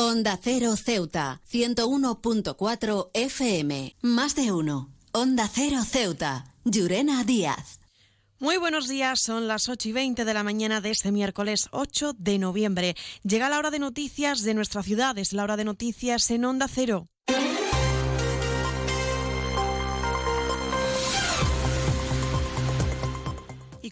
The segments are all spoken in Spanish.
Onda Cero Ceuta, 101.4 FM. Más de uno. Onda Cero Ceuta. Llurena Díaz. Muy buenos días, son las 8 y 20 de la mañana de este miércoles 8 de noviembre. Llega la hora de noticias de nuestra ciudad, es la hora de noticias en Onda Cero.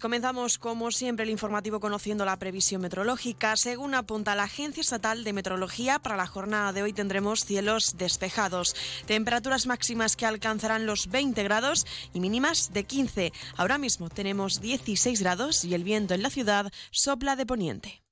Comenzamos, como siempre, el informativo conociendo la previsión meteorológica. Según apunta la Agencia Estatal de Meteorología, para la jornada de hoy tendremos cielos despejados. Temperaturas máximas que alcanzarán los 20 grados y mínimas de 15. Ahora mismo tenemos 16 grados y el viento en la ciudad sopla de poniente.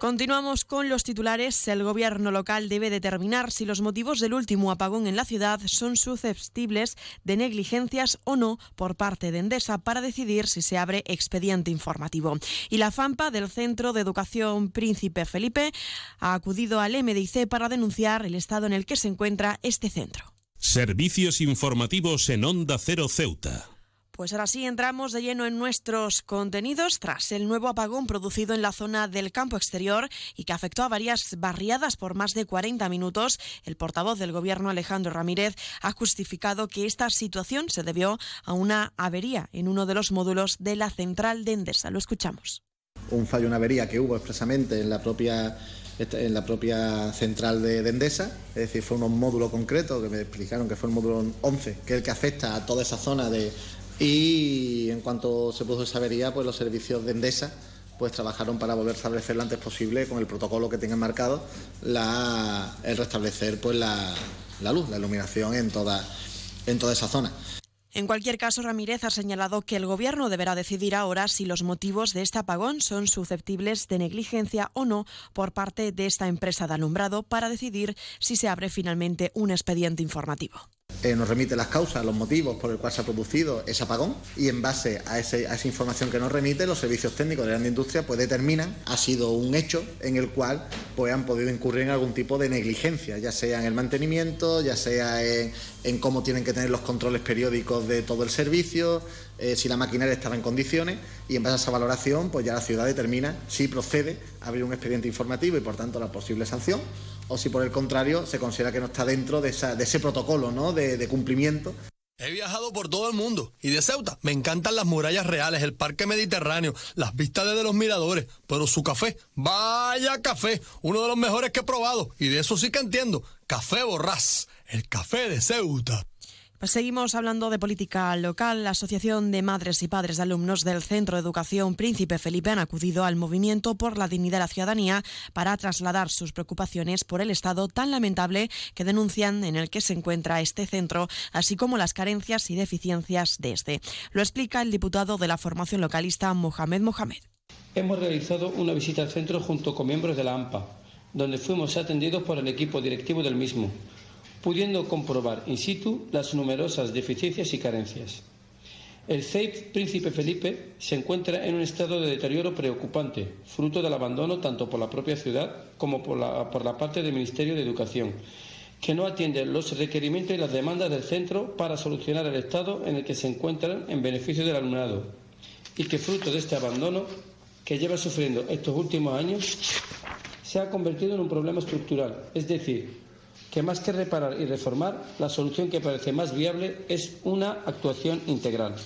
Continuamos con los titulares. El gobierno local debe determinar si los motivos del último apagón en la ciudad son susceptibles de negligencias o no por parte de Endesa para decidir si se abre expediente informativo. Y la FAMPA del Centro de Educación Príncipe Felipe ha acudido al MDIC para denunciar el estado en el que se encuentra este centro. Servicios informativos en Onda Cero Ceuta. Pues ahora sí entramos de lleno en nuestros contenidos tras el nuevo apagón producido en la zona del campo exterior y que afectó a varias barriadas por más de 40 minutos. El portavoz del gobierno Alejandro Ramírez ha justificado que esta situación se debió a una avería en uno de los módulos de la central de Endesa. Lo escuchamos. Un fallo, una avería que hubo expresamente en la propia en la propia central de, Endesa, es decir, fue un módulo concreto que me explicaron que fue el módulo 11, que es el que afecta a toda esa zona de, y en cuanto se puso esa avería, pues los servicios de Endesa pues trabajaron para volver a establecer lo antes posible con el protocolo que tengan marcado el restablecer pues la, la luz, la iluminación en toda, en toda esa zona. En cualquier caso, Ramírez ha señalado que el Gobierno deberá decidir ahora si los motivos de este apagón son susceptibles de negligencia o no por parte de esta empresa de alumbrado para decidir si se abre finalmente un expediente informativo. Eh, nos remite las causas, los motivos por el cual se ha producido ese apagón y en base a, esa información que nos remite, los servicios técnicos de la industria pues determinan ha sido un hecho en el cual pues, han podido incurrir en algún tipo de negligencia, ya sea en el mantenimiento, ya sea en, cómo tienen que tener los controles periódicos de todo el servicio, eh, si la maquinaria estaba en condiciones y en base a esa valoración pues ya la ciudad determina si procede a abrir un expediente informativo y por tanto la posible sanción o si por el contrario se considera que no está dentro de, ese protocolo ¿no? de, cumplimiento. He viajado por todo el mundo y de Ceuta me encantan las murallas reales, el parque mediterráneo, las vistas desde los miradores, pero su café, vaya café, uno de los mejores que he probado y de eso sí que entiendo, café borrás, el café de Ceuta. Pues seguimos hablando de política local. La Asociación de Madres y Padres de Alumnos del Centro de Educación Príncipe Felipe han acudido al movimiento por la dignidad de la ciudadanía para trasladar sus preocupaciones por el estado tan lamentable que denuncian en el que se encuentra este centro, así como las carencias y deficiencias de este. Lo explica el diputado de la formación localista Mohamed Mohamed. Hemos realizado una visita al centro junto con miembros de la AMPA, donde fuimos atendidos por el equipo directivo del mismo pudiendo comprobar in situ las numerosas deficiencias y carencias. El CEIP Príncipe Felipe se encuentra en un estado de deterioro preocupante, fruto del abandono tanto por la propia ciudad como por la, por la parte del Ministerio de Educación, que no atiende los requerimientos y las demandas del centro para solucionar el estado en el que se encuentran en beneficio del alumnado, y que fruto de este abandono que lleva sufriendo estos últimos años se ha convertido en un problema estructural, es decir, que más que reparar y reformar, la solución que parece más viable es una actuación integral.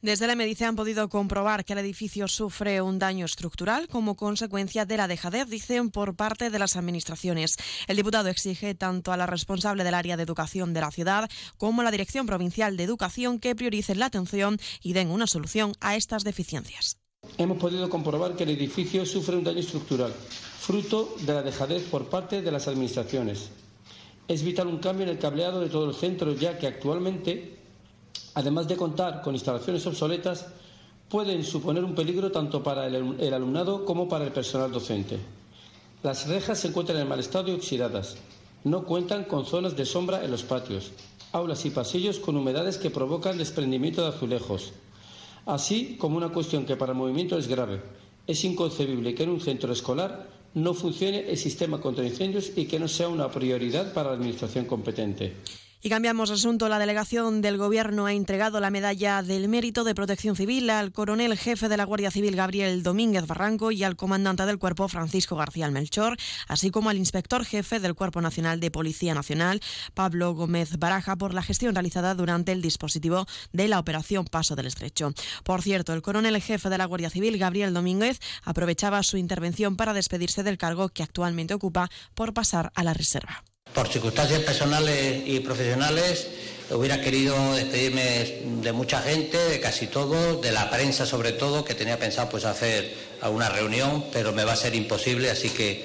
Desde la Medice han podido comprobar que el edificio sufre un daño estructural como consecuencia de la dejadez, dicen, por parte de las administraciones. El diputado exige tanto a la responsable del área de educación de la ciudad como a la Dirección Provincial de Educación que prioricen la atención y den una solución a estas deficiencias. Hemos podido comprobar que el edificio sufre un daño estructural, fruto de la dejadez por parte de las administraciones es vital un cambio en el cableado de todo el centro, ya que actualmente, además de contar con instalaciones obsoletas, pueden suponer un peligro tanto para el alumnado como para el personal docente. Las rejas se encuentran en mal estado y oxidadas. No cuentan con zonas de sombra en los patios, aulas y pasillos con humedades que provocan desprendimiento de azulejos, así como una cuestión que para el movimiento es grave. Es inconcebible que en un centro escolar no funcione el sistema contra incendios y que no sea una prioridad para la Administración competente. Y cambiamos de asunto. La delegación del Gobierno ha entregado la medalla del mérito de protección civil al coronel jefe de la Guardia Civil Gabriel Domínguez Barranco y al comandante del cuerpo Francisco García Melchor, así como al inspector jefe del Cuerpo Nacional de Policía Nacional Pablo Gómez Baraja por la gestión realizada durante el dispositivo de la operación Paso del Estrecho. Por cierto, el coronel jefe de la Guardia Civil Gabriel Domínguez aprovechaba su intervención para despedirse del cargo que actualmente ocupa por pasar a la reserva. Por circunstancias personales y profesionales hubiera querido despedirme de mucha gente, de casi todos, de la prensa sobre todo, que tenía pensado pues hacer alguna reunión, pero me va a ser imposible, así que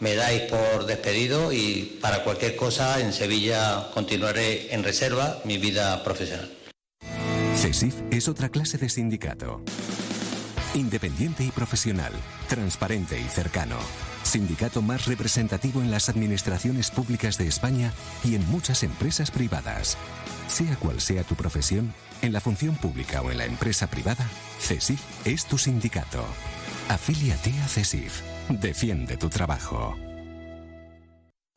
me dais por despedido y para cualquier cosa en Sevilla continuaré en reserva mi vida profesional. CESIF es otra clase de sindicato. Independiente y profesional, transparente y cercano sindicato más representativo en las administraciones públicas de España y en muchas empresas privadas. Sea cual sea tu profesión, en la función pública o en la empresa privada, CESIF es tu sindicato. Afíliate a CESIF. Defiende tu trabajo.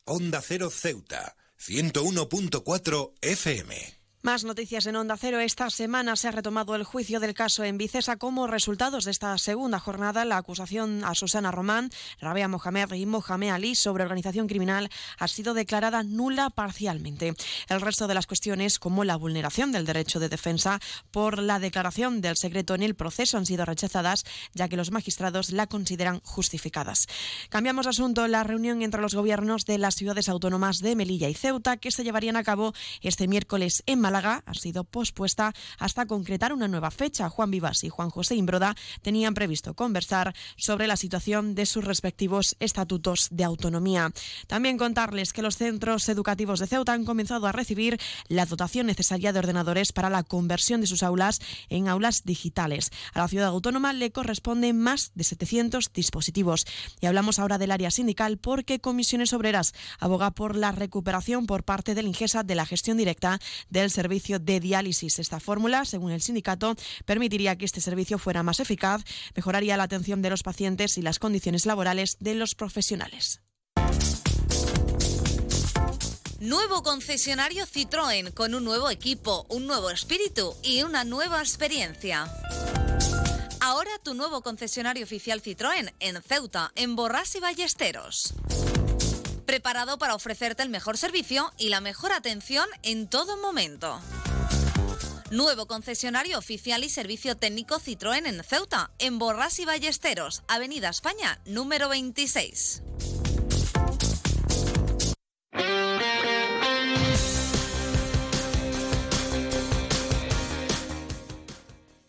Onda Cero Ceuta, 101.4 FM. Más noticias en Onda Cero. Esta semana se ha retomado el juicio del caso en Vicesa. Como resultados de esta segunda jornada, la acusación a Susana Román, Rabea Mohamed y Mohamed Ali sobre organización criminal ha sido declarada nula parcialmente. El resto de las cuestiones, como la vulneración del derecho de defensa por la declaración del secreto en el proceso, han sido rechazadas, ya que los magistrados la consideran justificadas. Cambiamos de asunto. La reunión entre los gobiernos de las ciudades autónomas de Melilla y Ceuta, que se llevarían a cabo este miércoles en Malaga, ha sido pospuesta hasta concretar una nueva fecha. Juan Vivas y Juan José Imbroda tenían previsto conversar sobre la situación de sus respectivos estatutos de autonomía. También contarles que los centros educativos de Ceuta han comenzado a recibir la dotación necesaria de ordenadores para la conversión de sus aulas en aulas digitales. A la ciudad autónoma le corresponden más de 700 dispositivos. Y hablamos ahora del área sindical porque Comisiones Obreras aboga por la recuperación por parte del Ingesa de la gestión directa del servicio servicio de diálisis. Esta fórmula, según el sindicato, permitiría que este servicio fuera más eficaz, mejoraría la atención de los pacientes y las condiciones laborales de los profesionales. Nuevo concesionario Citroën con un nuevo equipo, un nuevo espíritu y una nueva experiencia. Ahora tu nuevo concesionario oficial Citroën en Ceuta, en Borras y Ballesteros preparado para ofrecerte el mejor servicio y la mejor atención en todo momento. Nuevo concesionario oficial y servicio técnico Citroën en Ceuta, en Borras y Ballesteros, Avenida España, número 26.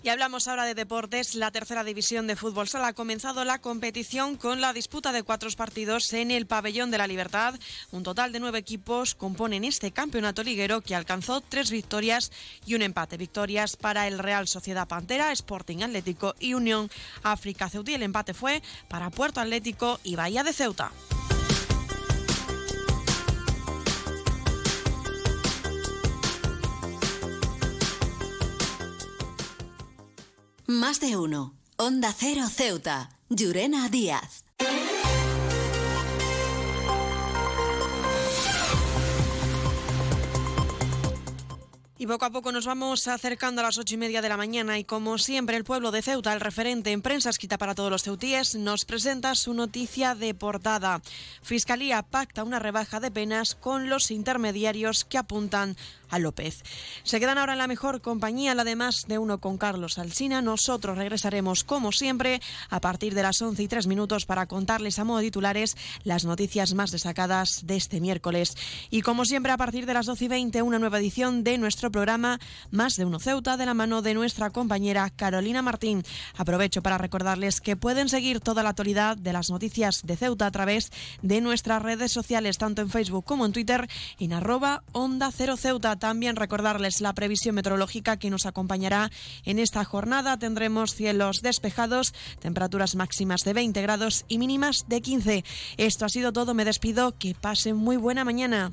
Y hablamos ahora de deportes. La tercera división de fútbol sala ha comenzado la competición con la disputa de cuatro partidos en el Pabellón de la Libertad. Un total de nueve equipos componen este campeonato liguero que alcanzó tres victorias y un empate. Victorias para el Real Sociedad Pantera, Sporting Atlético y Unión África Ceutí. El empate fue para Puerto Atlético y Bahía de Ceuta. Más de uno. Onda Cero Ceuta. Llurena Díaz. Y poco a poco nos vamos acercando a las ocho y media de la mañana y como siempre el pueblo de Ceuta, el referente en prensa escrita para todos los ceutíes, nos presenta su noticia de portada. Fiscalía pacta una rebaja de penas con los intermediarios que apuntan López. Se quedan ahora en la mejor compañía, la de más de uno con Carlos Alsina. Nosotros regresaremos como siempre a partir de las once y tres minutos para contarles a modo titulares las noticias más destacadas de este miércoles. Y como siempre a partir de las doce y veinte una nueva edición de nuestro programa Más de uno Ceuta de la mano de nuestra compañera Carolina Martín. Aprovecho para recordarles que pueden seguir toda la actualidad de las noticias de Ceuta a través de nuestras redes sociales, tanto en Facebook como en Twitter, en arroba Onda Cero Ceuta. También recordarles la previsión meteorológica que nos acompañará en esta jornada. Tendremos cielos despejados, temperaturas máximas de 20 grados y mínimas de 15. Esto ha sido todo. Me despido. Que pasen muy buena mañana.